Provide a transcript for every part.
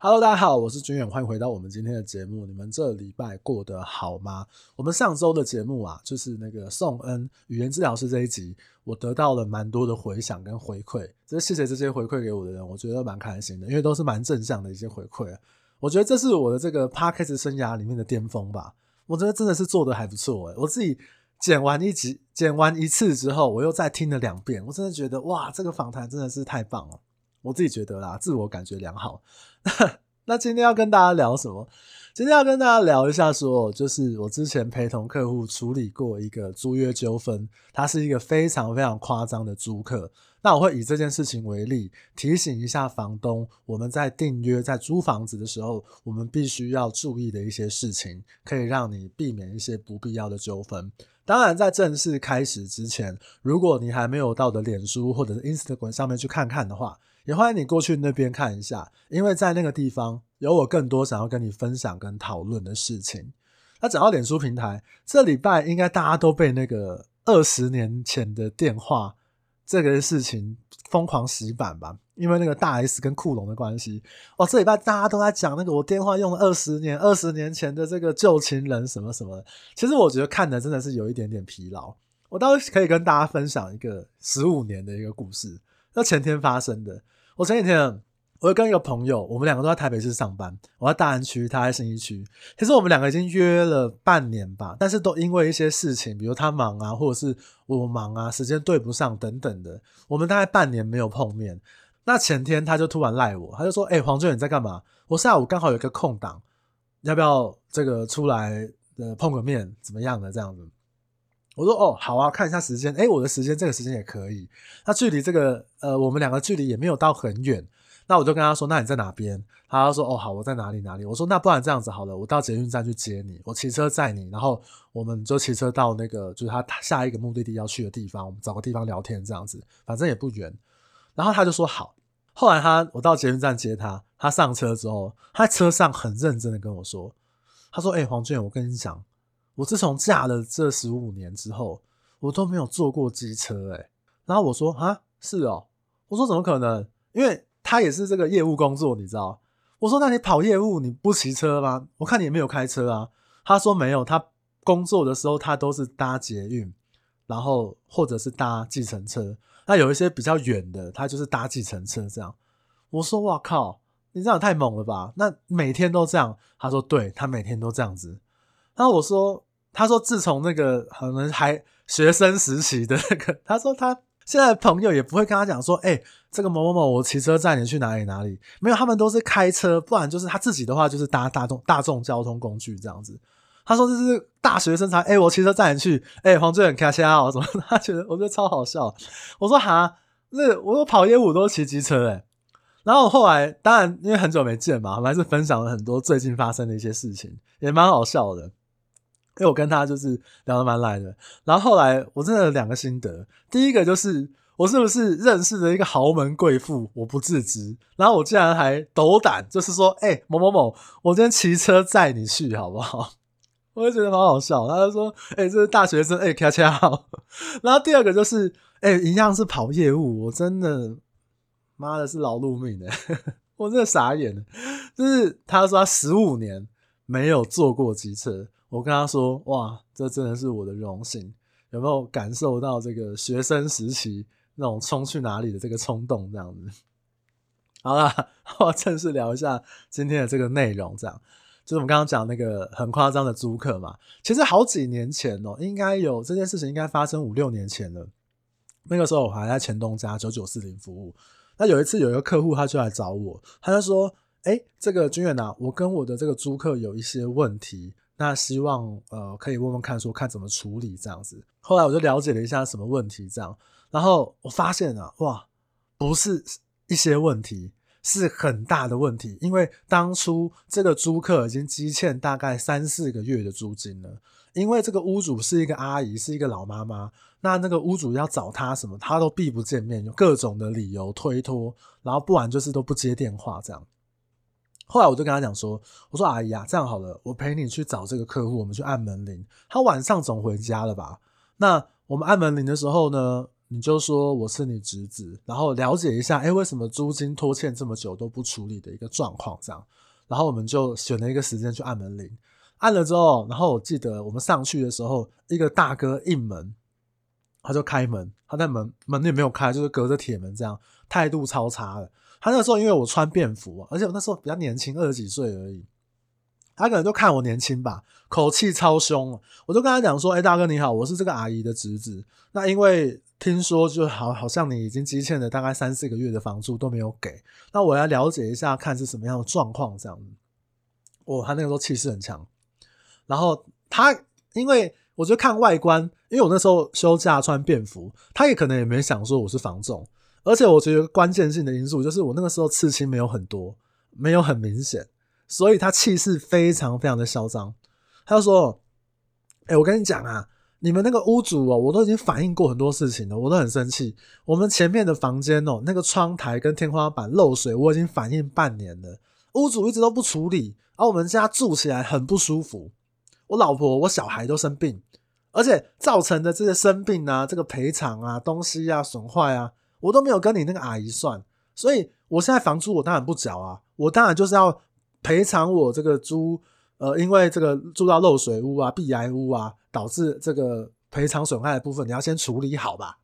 Hello，大家好，我是军远，欢迎回到我们今天的节目。你们这礼拜过得好吗？我们上周的节目啊，就是那个宋恩语言治疗师这一集，我得到了蛮多的回响跟回馈，这谢谢这些回馈给我的人，我觉得蛮开心的，因为都是蛮正向的一些回馈。我觉得这是我的这个 Podcast 生涯里面的巅峰吧。我觉得真的是做得还不错诶，我自己剪完一集，剪完一次之后，我又再听了两遍，我真的觉得哇，这个访谈真的是太棒了。我自己觉得啦，自我感觉良好。那今天要跟大家聊什么？今天要跟大家聊一下，说就是我之前陪同客户处理过一个租约纠纷，他是一个非常非常夸张的租客。那我会以这件事情为例，提醒一下房东，我们在订约、在租房子的时候，我们必须要注意的一些事情，可以让你避免一些不必要的纠纷。当然，在正式开始之前，如果你还没有到的脸书或者是 Instagram 上面去看看的话，也欢迎你过去那边看一下，因为在那个地方有我更多想要跟你分享跟讨论的事情。那讲到脸书平台，这礼拜应该大家都被那个二十年前的电话这个事情疯狂洗版吧？因为那个大 S 跟库龙的关系，哦，这礼拜大家都在讲那个我电话用了二十年，二十年前的这个旧情人什么什么的。其实我觉得看的真的是有一点点疲劳。我倒是可以跟大家分享一个十五年的一个故事，那前天发生的。我前几天，我跟一个朋友，我们两个都在台北市上班，我在大安区，他在信一区。其实我们两个已经约了半年吧，但是都因为一些事情，比如他忙啊，或者是我忙啊，时间对不上等等的，我们大概半年没有碰面。那前天他就突然赖我，他就说：“欸，黄俊，你在干嘛？我下午刚好有一个空档，要不要这个出来呃碰个面？怎么样的这样子？”我说哦，好啊，看一下时间，诶，我的时间这个时间也可以。那距离这个呃，我们两个距离也没有到很远。那我就跟他说，那你在哪边？他说哦，好，我在哪里哪里。我说那不然这样子好了，我到捷运站去接你，我骑车载你，然后我们就骑车到那个就是他下一个目的地要去的地方，我们找个地方聊天这样子，反正也不远。然后他就说好。后来他我到捷运站接他，他上车之后，他车上很认真的跟我说，他说诶，黄俊，我跟你讲。我自从嫁了这十五年之后，我都没有坐过机车诶、然后我说啊，是哦，我说怎么可能？因为他也是这个业务工作，你知道？我说那你跑业务你不骑车吗？我看你也没有开车啊。他说没有，他工作的时候他都是搭捷运，然后或者是搭计程车。那有一些比较远的，他就是搭计程车这样。我说哇靠，你这样太猛了吧？那每天都这样？他说对，他每天都这样子。然后我说。他说：“自从那个可能还学生时期的那个，他说他现在朋友也不会跟他讲说，哎，这个某某某，我骑车载你去哪里哪里。没有，他们都是开车，不然就是他自己的话就是搭大众大众交通工具这样子。他说这是大学生才，哎，我骑车载你去，哎，黄俊很开心啊，什么？他觉得我觉得超好笑。我说哈，那我说跑业务都骑机车哎。然后后来当然因为很久没见嘛，我们还是分享了很多最近发生的一些事情，也蛮好笑的。”因为我跟他就是聊得蛮来的，然后后来我真的有两个心得，第一个就是我是不是认识了一个豪门贵妇，我不自知，然后我竟然还斗胆，就是说，哎、某某某，我今天骑车载你去好不好？我就觉得蛮好笑，他就说，哎、欸，这是大学生，哎、欸，咔咔好。然后第二个就是，哎、一样是跑业务，我真的妈的是劳碌命哎，我真的傻眼了，就是他说他十五年没有坐过机车。我跟他说：“哇，这真的是我的荣幸。有没有感受到这个学生时期那种冲去哪里的这个冲动？这样子。好了，我正式聊一下今天的这个内容。这样，就是我们刚刚讲那个很夸张的租客嘛。其实好几年前哦，应该有这件事情，应该发生五六年前了。那个时候我还在前东家九九四零服务。那有一次有一个客户他就来找我，他就说：‘哎，这个君远啊，我跟我的这个租客有一些问题。’那希望呃可以问问看，说看怎么处理这样子。后来我就了解了一下什么问题这样，然后我发现啊，哇，不是一些问题，是很大的问题。因为当初这个租客已经积欠大概三四个月的租金了，因为这个屋主是一个阿姨，是一个老妈妈，那那个屋主要找她什么，她都避不见面，有各种的理由推脱，然后不然就是都不接电话这样。后来我就跟他讲说：“我说阿姨啊，这样好了，我陪你去找这个客户，我们去按门铃。他晚上总回家了吧？那我们按门铃的时候呢，你就说我是你侄子，然后了解一下，哎，为什么租金拖欠这么久都不处理的一个状况，这样，然后我们就选了一个时间去按门铃，按了之后，然后我记得我们上去的时候，一个大哥应门，他就开门，他在门门也没有开，就是隔着铁门这样，态度超差的。他那时候因为我穿便服，而且我那时候比较年轻，二十几岁而已。他可能就看我年轻吧，口气超凶。我就跟他讲说：“哎，大哥你好，我是这个阿姨的侄子。那因为听说就好，好像你已经积欠了大概三四个月的房租都没有给。那我要了解一下，看是什么样的状况这样子。哦，他那个时候气势很强。然后他因为我觉得看外观，因为我那时候休假穿便服，他也可能也没想说我是房仲。而且我觉得关键性的因素就是我那个时候刺青没有很多，没有很明显。”所以他气势非常非常的嚣张，他就说：“哎、我跟你讲啊，你们那个屋主哦，我都已经反映过很多事情了，我都很生气。我们前面的房间哦，那个窗台跟天花板漏水，我已经反映半年了，屋主一直都不处理，而我们家住起来很不舒服。我老婆、我小孩都生病，而且造成的这些生病啊，这个赔偿啊，东西啊损坏啊，我都没有跟你那个阿姨算。所以我现在房租我当然不缴啊，我当然就是要。”赔偿我这个租，呃，因为这个住到漏水屋啊、壁癌屋啊，导致这个赔偿损害的部分，你要先处理好吧？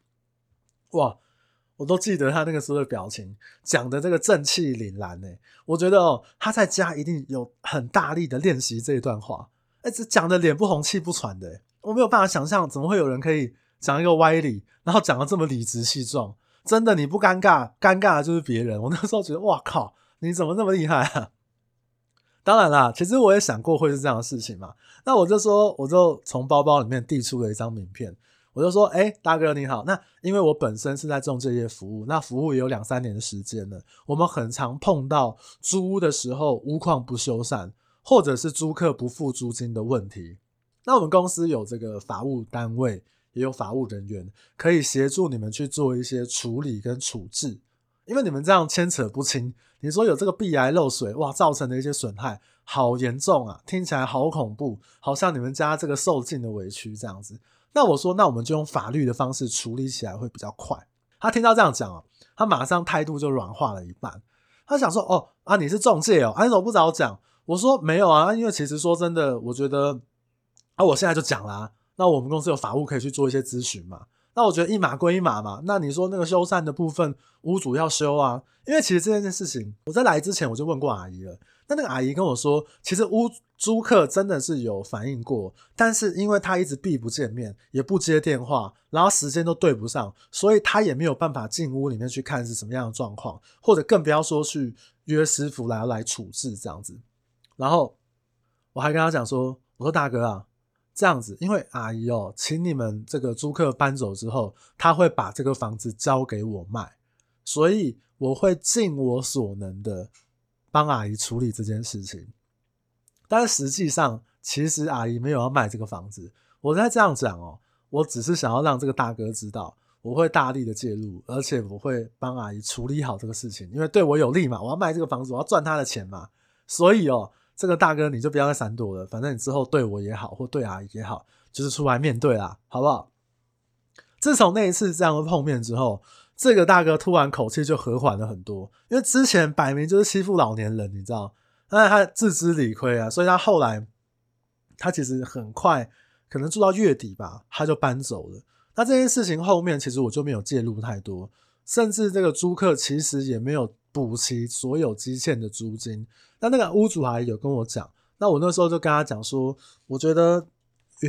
哇，我都记得他那个时候的表情，讲的这个正气凛然呢。我觉得哦，他在家一定有很大力的练习这一段话，哎，这讲的脸不红气不喘的，我没有办法想象怎么会有人可以讲一个歪理，然后讲的这么理直气壮。真的，你不尴尬，尴尬的就是别人。我那时候觉得，哇靠，你怎么那么厉害啊？当然啦，其实我也想过会是这样的事情嘛。那我就说，我就从包包里面递出了一张名片，我就说：“哎，大哥你好。”那因为我本身是在仲介业服务，那服务也有两三年的时间了。我们很常碰到租屋的时候屋况不修缮，或者是租客不付租金的问题。那我们公司有这个法务单位，也有法务人员，可以协助你们去做一些处理跟处置。因为你们这样牵扯不清。你说有这个壁癌漏水，哇，造成的一些损害好严重啊，听起来好恐怖，好像你们家这个受尽的委屈这样子。那我说，那我们就用法律的方式处理起来会比较快。他听到这样讲啊，他马上态度就软化了一半。他想说，哦啊，你是中介哦，啊，你怎么不早讲？我说没有啊，因为其实说真的，我觉得啊，我现在就讲啦。那我们公司有法务可以去做一些咨询嘛。那我觉得一码归一码嘛。那你说那个修缮的部分，屋主要修啊。因为其实这件事情，我在来之前我就问过阿姨了。那那个阿姨跟我说，其实屋租客真的是有反映过，但是因为他一直避不见面，也不接电话，然后时间都对不上，所以他也没有办法进屋里面去看是什么样的状况，或者更不要说去约师傅来来处置这样子。然后我还跟他讲说，我说大哥啊，这样子，因为阿姨哦，请你们这个租客搬走之后，他会把这个房子交给我卖，所以。我会尽我所能的帮阿姨处理这件事情，但实际上，其实阿姨没有要卖这个房子。我在这样讲哦，我只是想要让这个大哥知道，我会大力的介入，而且我会帮阿姨处理好这个事情，因为对我有利嘛。我要卖这个房子，我要赚他的钱嘛。所以哦，这个大哥你就不要再闪躲了，反正你之后对我也好，或对阿姨也好，就是出来面对啦，好不好？自从那一次这样的碰面之后。这个大哥突然口气就和缓了很多，因为之前摆明就是欺负老年人，你知道？但是他自知理亏啊，所以他后来他其实很快，可能住到月底吧，他就搬走了。那这件事情后面其实我就没有介入太多，甚至这个租客其实也没有补齐所有积欠的租金。那那个屋主还有跟我讲，那我那时候就跟他讲说，我觉得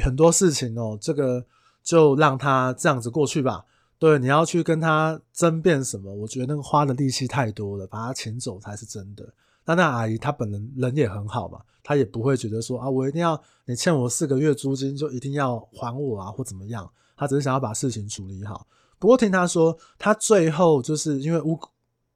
很多事情哦，这个就让他这样子过去吧。对，你要去跟他争辩什么？我觉得那个花的力气太多了，把他请走才是真的。那那阿姨她本人人也很好嘛，她也不会觉得说啊，我一定要你欠我四个月租金就一定要还我啊，或怎么样。她只是想要把事情处理好。不过听她说，她最后就是因为屋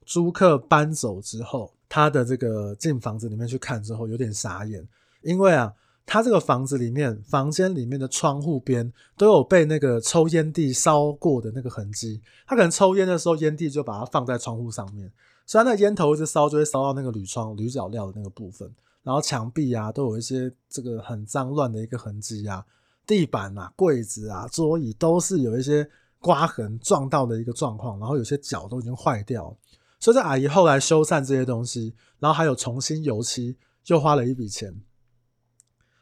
租客搬走之后，他的这个进房子里面去看之后有点傻眼，因为啊。他这个房子里面，房间里面的窗户边都有被那个抽烟蒂烧过的那个痕迹。他可能抽烟的时候，烟蒂就把它放在窗户上面，所以那烟头一直烧，就会烧到那个铝窗、铝角料的那个部分。然后墙壁啊，都有一些这个很脏乱的一个痕迹啊，地板啊、柜子啊、桌椅都是有一些刮痕撞到的一个状况，然后有些脚都已经坏掉。所以这阿姨后来修缮这些东西，然后还有重新油漆，又花了一笔钱。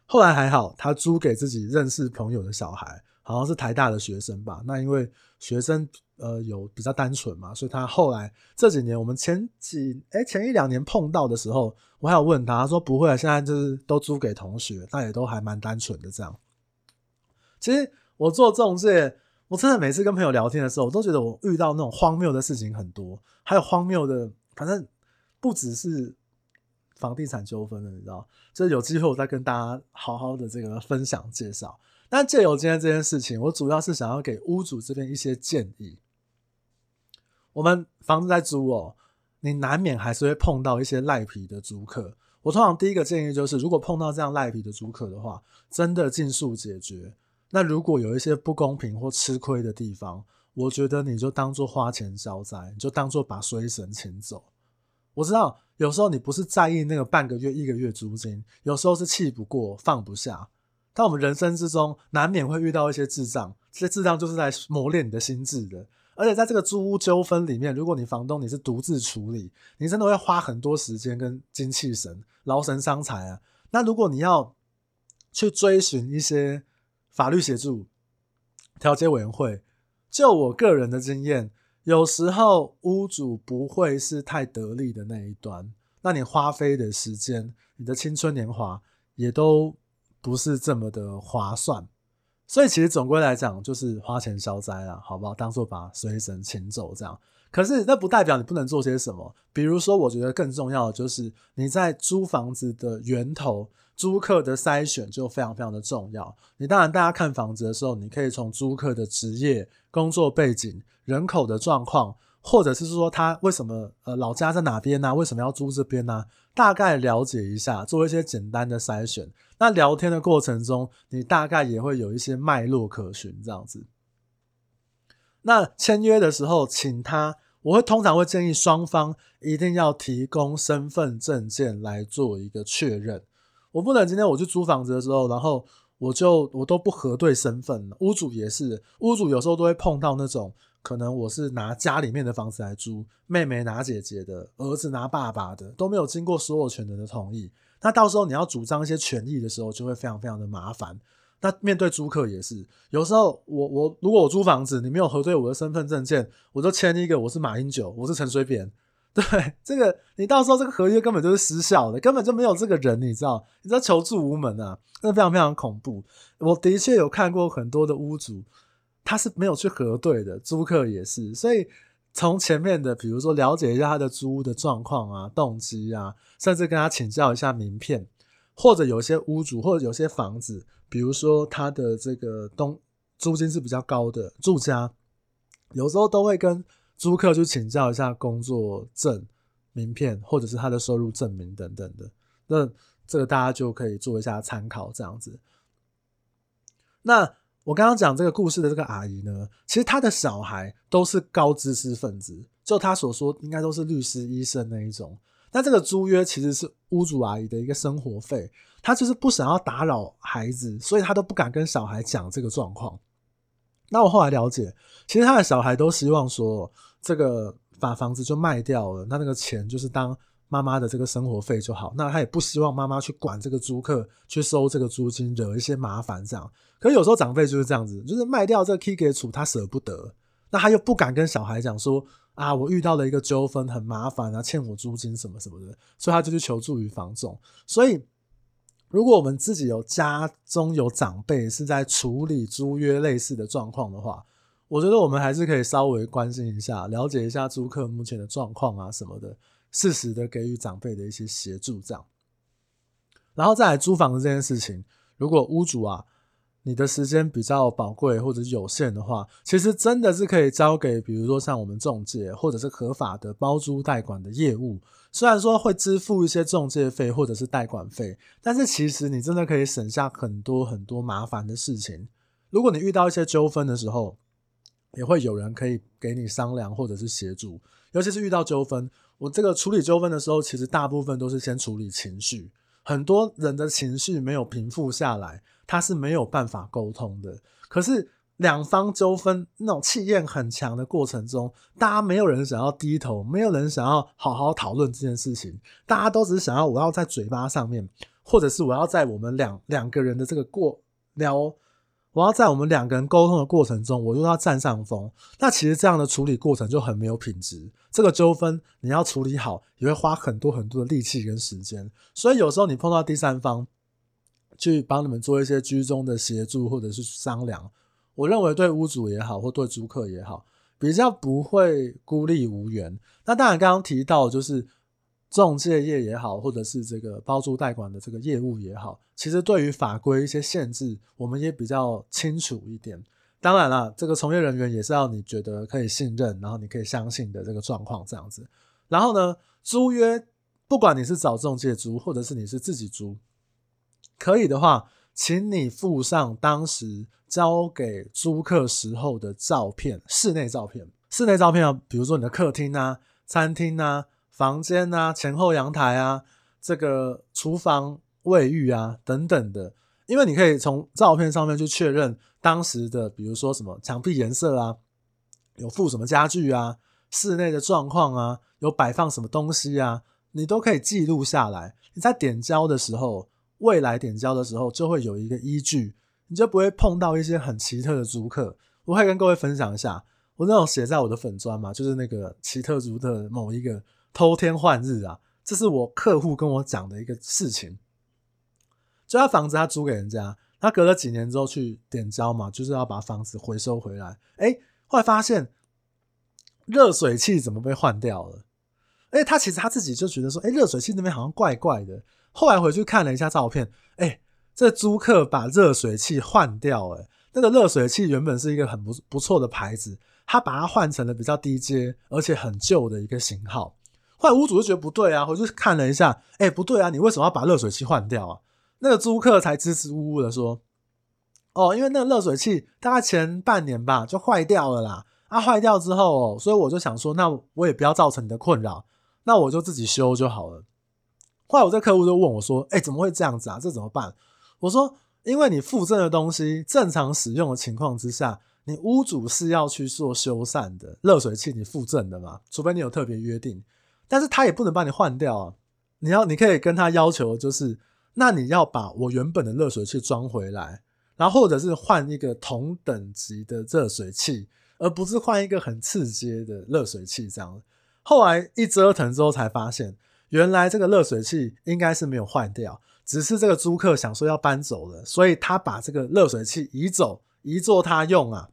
后来还好，她租给自己认识朋友的小孩，好像是台大的学生吧。那因为学生呃有比较单纯嘛，所以她后来这几年，我们前几哎前一两年碰到的时候，我还有问她，她说不会啊，现在就是都租给同学，但也都还蛮单纯的这样。其实我做中介。我真的每次跟朋友聊天的时候，我都觉得我遇到那种荒谬的事情很多，还有荒谬的，反正不只是房地产纠纷的，你知道？就是有机会我再跟大家好好的这个分享介绍。但借由今天这件事情，我主要是想要给屋主这边一些建议。我们房子在租哦，你难免还是会碰到一些赖皮的租客。我通常第一个建议就是，如果碰到这样赖皮的租客的话，真的尽速解决。那如果有一些不公平或吃亏的地方，我觉得你就当做花钱消灾，你就当做把衰神请走。我知道有时候你不是在意那个半个月、一个月租金，有时候是气不过、放不下。但我们人生之中难免会遇到一些智障，这些智障就是在磨练你的心智的。而且在这个租屋纠纷里面，如果你房东你是独自处理，你真的会花很多时间跟精气神，劳神伤财啊。那如果你要去追寻一些，法律协助、调解委员会，就我个人的经验，有时候屋主不会是太得利的那一端，那你花费的时间、你的青春年华也都不是这么的划算。所以其实总归来讲，就是花钱消灾啦，好不好？当做把衰神请走这样。可是那不代表你不能做些什么，比如说，我觉得更重要的就是你在租房子的源头。租客的筛选就非常非常的重要。你当然，大家看房子的时候，你可以从租客的职业、工作背景、人口的状况，或者是说他为什么呃老家在哪边呢？为什么要租这边呢？大概了解一下，做一些简单的筛选。那聊天的过程中，你大概也会有一些脉络可循，这样子。那签约的时候，请他，我会通常会建议双方一定要提供身份证件来做一个确认。我不能今天我去租房子的时候，然后我就我都不核对身份。屋主也是，屋主有时候都会碰到那种，可能我是拿家里面的房子来租，妹妹拿姐姐的，儿子拿爸爸的，都没有经过所有权人的同意。那到时候你要主张一些权益的时候，就会非常非常的麻烦。那面对租客也是，有时候我我如果我租房子，你没有核对我的身份证件，我就签一个我是马英九，我是陈水扁。对，这个你到时候这个合约根本就是失效的，根本就没有这个人，你知道？你知道求助无门啊，那非常非常恐怖。我的确有看过很多的屋主，他是没有去核对的，租客也是。所以从前面的，比如说了解一下他的租屋的状况啊、动机啊，甚至跟他请教一下名片，或者有些屋主或者有些房子，比如说他的这个东租金是比较高的住家，有时候都会跟。租客去请教一下工作证、名片，或者是他的收入证明等等的，那这个大家就可以做一下参考，这样子。那我刚刚讲这个故事的这个阿姨呢，其实她的小孩都是高知识分子，就她所说，应该都是律师、医生那一种。那这个租约其实是屋主阿姨的一个生活费，她就是不想要打扰孩子，所以她都不敢跟小孩讲这个状况。那我后来了解，其实他的小孩都希望说，这个把房子就卖掉了，那那个钱就是当妈妈的这个生活费就好。那他也不希望妈妈去管这个租客，去收这个租金，惹一些麻烦这样。可是有时候长辈就是这样子，就是卖掉这个 key 给处，他舍不得，那他又不敢跟小孩讲说啊，我遇到了一个纠纷，很麻烦啊，欠我租金什么什么的，所以他就去求助于房仲，所以。如果我们自己有家中有长辈是在处理租约类似的状况的话，我觉得我们还是可以稍微关心一下，了解一下租客目前的状况啊什么的，适时的给予长辈的一些协助，这样。然后再来租房子这件事情，如果屋主啊，你的时间比较宝贵或者有限的话，其实真的是可以交给，比如说像我们中介或者是合法的包租代管的业务。虽然说会支付一些中介费或者是代管费，但是其实你真的可以省下很多很多麻烦的事情。如果你遇到一些纠纷的时候，也会有人可以给你商量或者是协助。尤其是遇到纠纷，我这个处理纠纷的时候，其实大部分都是先处理情绪。很多人的情绪没有平复下来，他是没有办法沟通的。可是两方纠纷那种气焰很强的过程中，大家没有人想要低头，没有人想要好好讨论这件事情，大家都只想要我要在嘴巴上面，或者是我要在我们两两个人的这个过聊，我要在我们两个人沟通的过程中，我就要占上风。那其实这样的处理过程就很没有品质。这个纠纷你要处理好，也会花很多很多的力气跟时间。所以有时候你碰到第三方，去帮你们做一些居中的协助或者是商量。我认为对屋主也好，或对租客也好，比较不会孤立无援。那当然，刚刚提到就是中介业也好，或者是这个包租代管的这个业务也好，其实对于法规一些限制，我们也比较清楚一点。当然了，这个从业人员也是要你觉得可以信任，然后你可以相信的这个状况这样子。然后呢，租约不管你是找中介租，或者是你是自己租，可以的话，请你附上当时。交给租客时候的照片，室内照片，室内照片啊，比如说你的客厅啊、餐厅啊、房间啊、前后阳台啊、这个厨房、卫浴啊等等的，因为你可以从照片上面去确认当时的，比如说什么墙壁颜色啊，有附什么家具啊，室内的状况啊，有摆放什么东西啊，你都可以记录下来。你在点交的时候，未来点交的时候就会有一个依据。你就不会碰到一些很奇特的租客。我会跟各位分享一下，我那种写在我的粉砖嘛，就是那个奇特族的某一个偷天换日啊，这是我客户跟我讲的一个事情。就他房子他租给人家，他隔了几年之后去点交嘛，就是要把房子回收回来。哎，后来发现热水器怎么被换掉了？哎，他其实他自己就觉得说，哎，热水器那边好像怪怪的。后来回去看了一下照片，哎。这租客把热水器换掉，了，那个热水器原本是一个很不不错的牌子，他把它换成了比较低阶而且很旧的一个型号。后来屋主就觉得不对啊，回去看了一下，哎，不对啊，你为什么要把热水器换掉啊？那个租客才支支吾吾的说：“哦，因为那个热水器大概前半年吧就坏掉了啦，啊，坏掉之后哦，所以我就想说，那我也不要造成你的困扰，那我就自己修就好了。”后来我这客户就问我说：“哎，怎么会这样子啊？这怎么办？”我说，因为你附赠的东西正常使用的情况之下，你屋主是要去做修缮的。热水器你附赠的嘛，除非你有特别约定，但是他也不能帮你换掉啊。你要，你可以跟他要求，就是那你要把我原本的热水器装回来，然后或者是换一个同等级的热水器，而不是换一个很次阶的热水器这样。后来一折腾之后才发现，原来这个热水器应该是没有换掉。只是这个租客想说要搬走了，所以他把这个热水器移走，移作他用啊。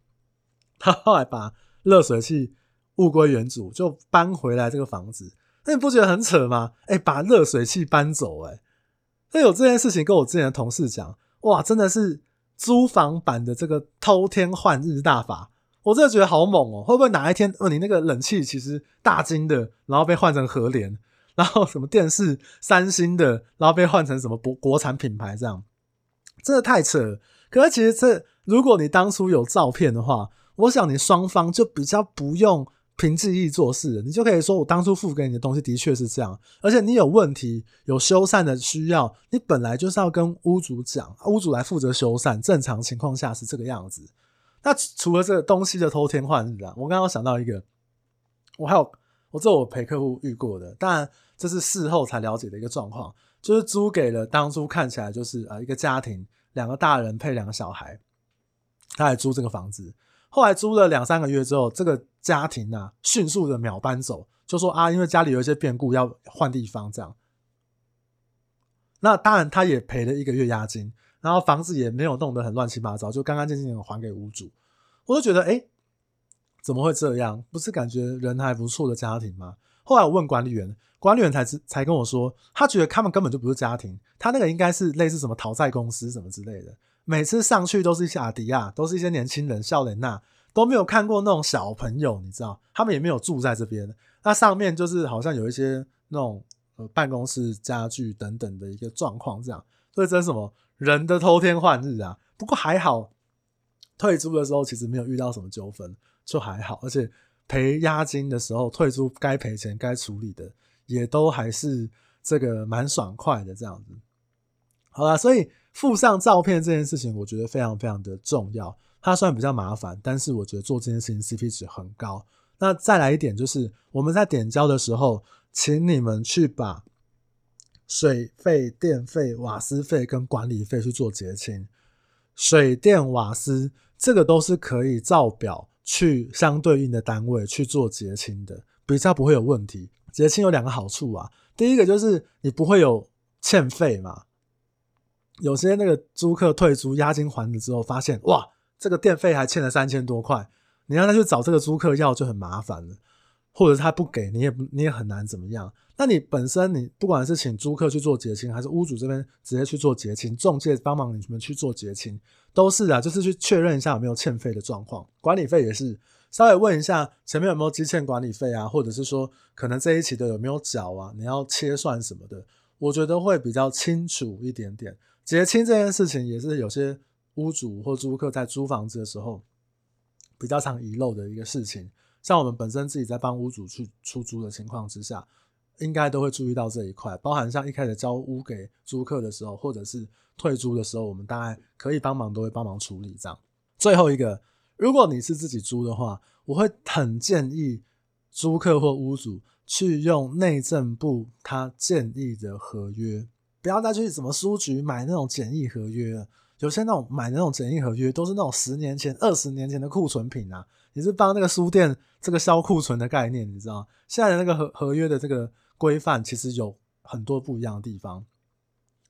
他后来把热水器物归原主，就搬回来这个房子。那你不觉得很扯吗？哎，把热水器搬走，哎，那有这件事情跟我之前的同事讲，哇，真的是租房版的这个偷天换日大法，我真的觉得好猛哦！会不会哪一天，哦，你那个冷气其实大金的，然后被换成和联？然后什么电视三星的，然后被换成什么国国产品牌这样，真的太扯了。可是其实这，如果你当初有照片的话，我想你双方就比较不用凭记忆做事，你就可以说我当初付给你的东西的确是这样，而且你有问题有修缮的需要，你本来就是要跟屋主讲，屋主来负责修缮。正常情况下是这个样子。那除了这个东西的偷天换日啊，我刚刚想到一个，我还有我这我陪客户遇过的，当然。这是事后才了解的一个状况，就是租给了当初看起来就是啊一个家庭，两个大人配两个小孩，他来租这个房子。后来租了两三个月之后，这个家庭啊迅速的秒搬走，就说啊因为家里有一些变故要换地方这样。那当然他也赔了一个月押金，然后房子也没有弄得很乱七八糟，就干干净净的还给屋主。我就觉得诶，怎么会这样？不是感觉人还不错的家庭吗？后来我问管理员。管理员才才跟我说，他觉得他们根本就不是家庭，他那个应该是类似什么讨债公司什么之类的。每次上去都是一些阿迪亚，都是一些年轻人，笑脸呐，都没有看过那种小朋友，你知道，他们也没有住在这边。那上面就是好像有一些那种呃办公室家具等等的一个状况，这样，所以这是什么人的偷天换日啊？不过还好，退租的时候其实没有遇到什么纠纷，就还好，而且赔押金的时候退租该赔钱该处理的。也都还是这个蛮爽快的这样子，好了，所以附上照片这件事情，我觉得非常非常的重要。它虽然比较麻烦，但是我觉得做这件事情 CP 值很高。那再来一点就是，我们在点交的时候，请你们去把水费、电费、瓦斯费跟管理费去做结清。水电瓦斯这个都是可以照表去相对应的单位去做结清的，比较不会有问题。结清有两个好处啊，第一个就是你不会有欠费嘛。有些那个租客退租押金还了之后，发现哇，这个电费还欠了三千多块，你让他去找这个租客要就很麻烦了，或者他不给你也你也很难怎么样。那你本身你不管是请租客去做结清，还是屋主这边直接去做结清，中介帮忙你们去做结清，都是啊，就是去确认一下有没有欠费的状况。管理费也是稍微问一下前面有没有积欠管理费啊，或者是说可能这一期的有没有缴啊，你要切算什么的，我觉得会比较清楚一点点。结清这件事情也是有些屋主或租客在租房子的时候比较常遗漏的一个事情。像我们本身自己在帮屋主去出租的情况之下，应该都会注意到这一块。包含像一开始交屋给租客的时候，或者是退租的时候，我们大概可以帮忙都会帮忙处理这样。最后一个，如果你是自己租的话，我会很建议租客或屋主去用内政部他建议的合约。不要再去什么书局买那种简易合约了，有些那种买那种简易合约都是那种十年前、二十年前的库存品啊！你是帮那个书店这个销库存的概念，你知道？现在的那个合合约的这个规范其实有很多不一样的地方。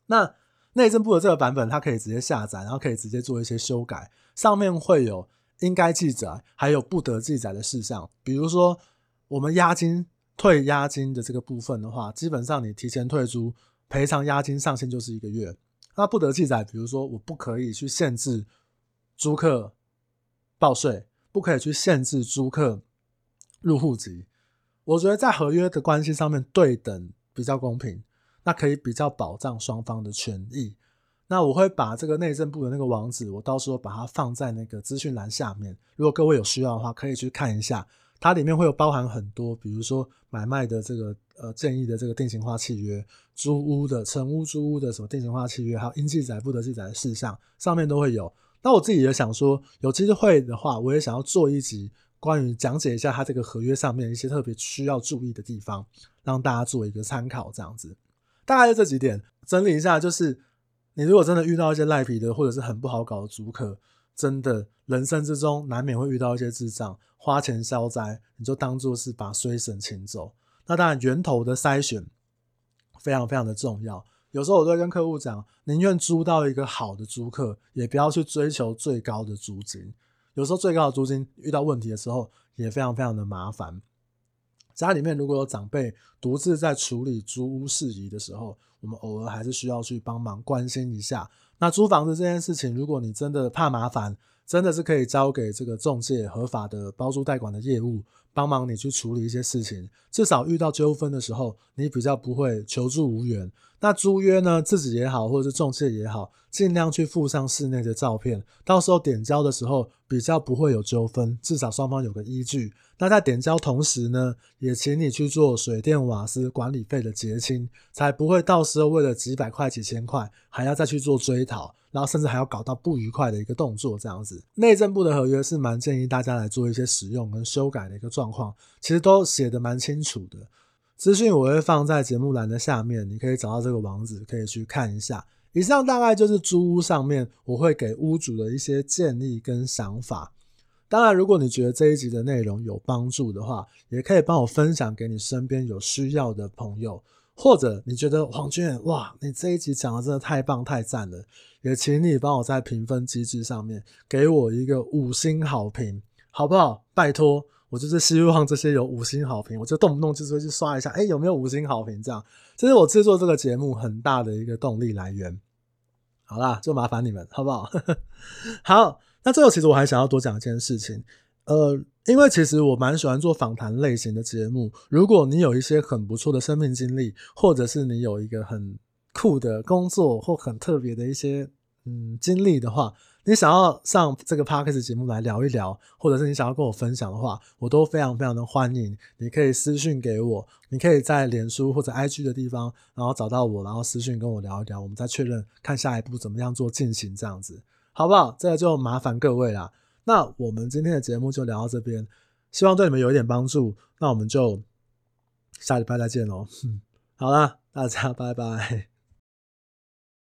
那内政部的这个版本，它可以直接下载，然后可以直接做一些修改，上面会有应该记载，还有不得记载的事项。比如说，我们押金退押金的这个部分的话，基本上你提前退租。赔偿押金上限就是一个月，那不得记载，比如说我不可以去限制租客报税，不可以去限制租客入户籍。我觉得在合约的关系上面对等比较公平，那可以比较保障双方的权益。那我会把这个内政部的那个网址，我到时候把它放在那个资讯栏下面，如果各位有需要的话，可以去看一下。它里面会有包含很多，比如说买卖的这个呃建议的这个定型化契约，租屋的成屋租屋的什么定型化契约，还有应记载不得记载的事项，上面都会有。那我自己也想说，有机会的话，我也想要做一集关于讲解一下它这个合约上面一些特别需要注意的地方，让大家做一个参考。这样子，大概就这几点整理一下，就是你如果真的遇到一些赖皮的或者是很不好搞的租客，真的人生之中难免会遇到一些智障。花钱消灾，你就当做是把衰神请走。那当然，源头的筛选非常非常的重要。有时候我都会跟客户讲，宁愿租到一个好的租客，也不要去追求最高的租金。有时候最高的租金遇到问题的时候，也非常非常的麻烦。家里面如果有长辈独自在处理租屋事宜的时候，我们偶尔还是需要去帮忙关心一下。那租房子这件事情，如果你真的怕麻烦，真的是可以交给这个中介合法的包租代管的业务，帮忙你去处理一些事情。至少遇到纠纷的时候，你比较不会求助无援。那租约呢，自己也好，或者是中介也好，尽量去附上室内的照片，到时候点交的时候比较不会有纠纷，至少双方有个依据。那在点交同时呢，也请你去做水电瓦斯管理费的结清，才不会到时候为了几百块、几千块，还要再去做追讨。然后甚至还要搞到不愉快的一个动作，这样子。内政部的合约是蛮建议大家来做一些使用跟修改的一个状况，其实都写得蛮清楚的。资讯我会放在节目栏的下面，你可以找到这个网址，可以去看一下。以上大概就是租屋上面我会给屋主的一些建议跟想法。当然，如果你觉得这一集的内容有帮助的话，也可以帮我分享给你身边有需要的朋友。或者你觉得黄军远，哇，你这一集讲的真的太棒太赞了，也请你帮我在评分机制上面给我一个五星好评，好不好？拜托，我就是希望这些有五星好评，我就动不动就是会去刷一下，哎、有没有五星好评？这样，这是我制作这个节目很大的一个动力来源。好啦，就麻烦你们，好不好？好，那最后其实我还想要多讲一件事情，呃。因为其实我蛮喜欢做访谈类型的节目。如果你有一些很不错的生命经历，或者是你有一个很酷的工作或很特别的一些嗯经历的话，你想要上这个 Podcast 节目来聊一聊，或者是你想要跟我分享的话，我都非常非常的欢迎。你可以私信给我，你可以在脸书或者 IG 的地方，然后找到我，然后私信跟我聊一聊，我们再确认看下一步怎么样做进行这样子，好不好？这个就麻烦各位啦。那我们今天的节目就聊到这边，希望对你们有一点帮助。那我们就下礼拜再见喽。好啦，大家拜拜。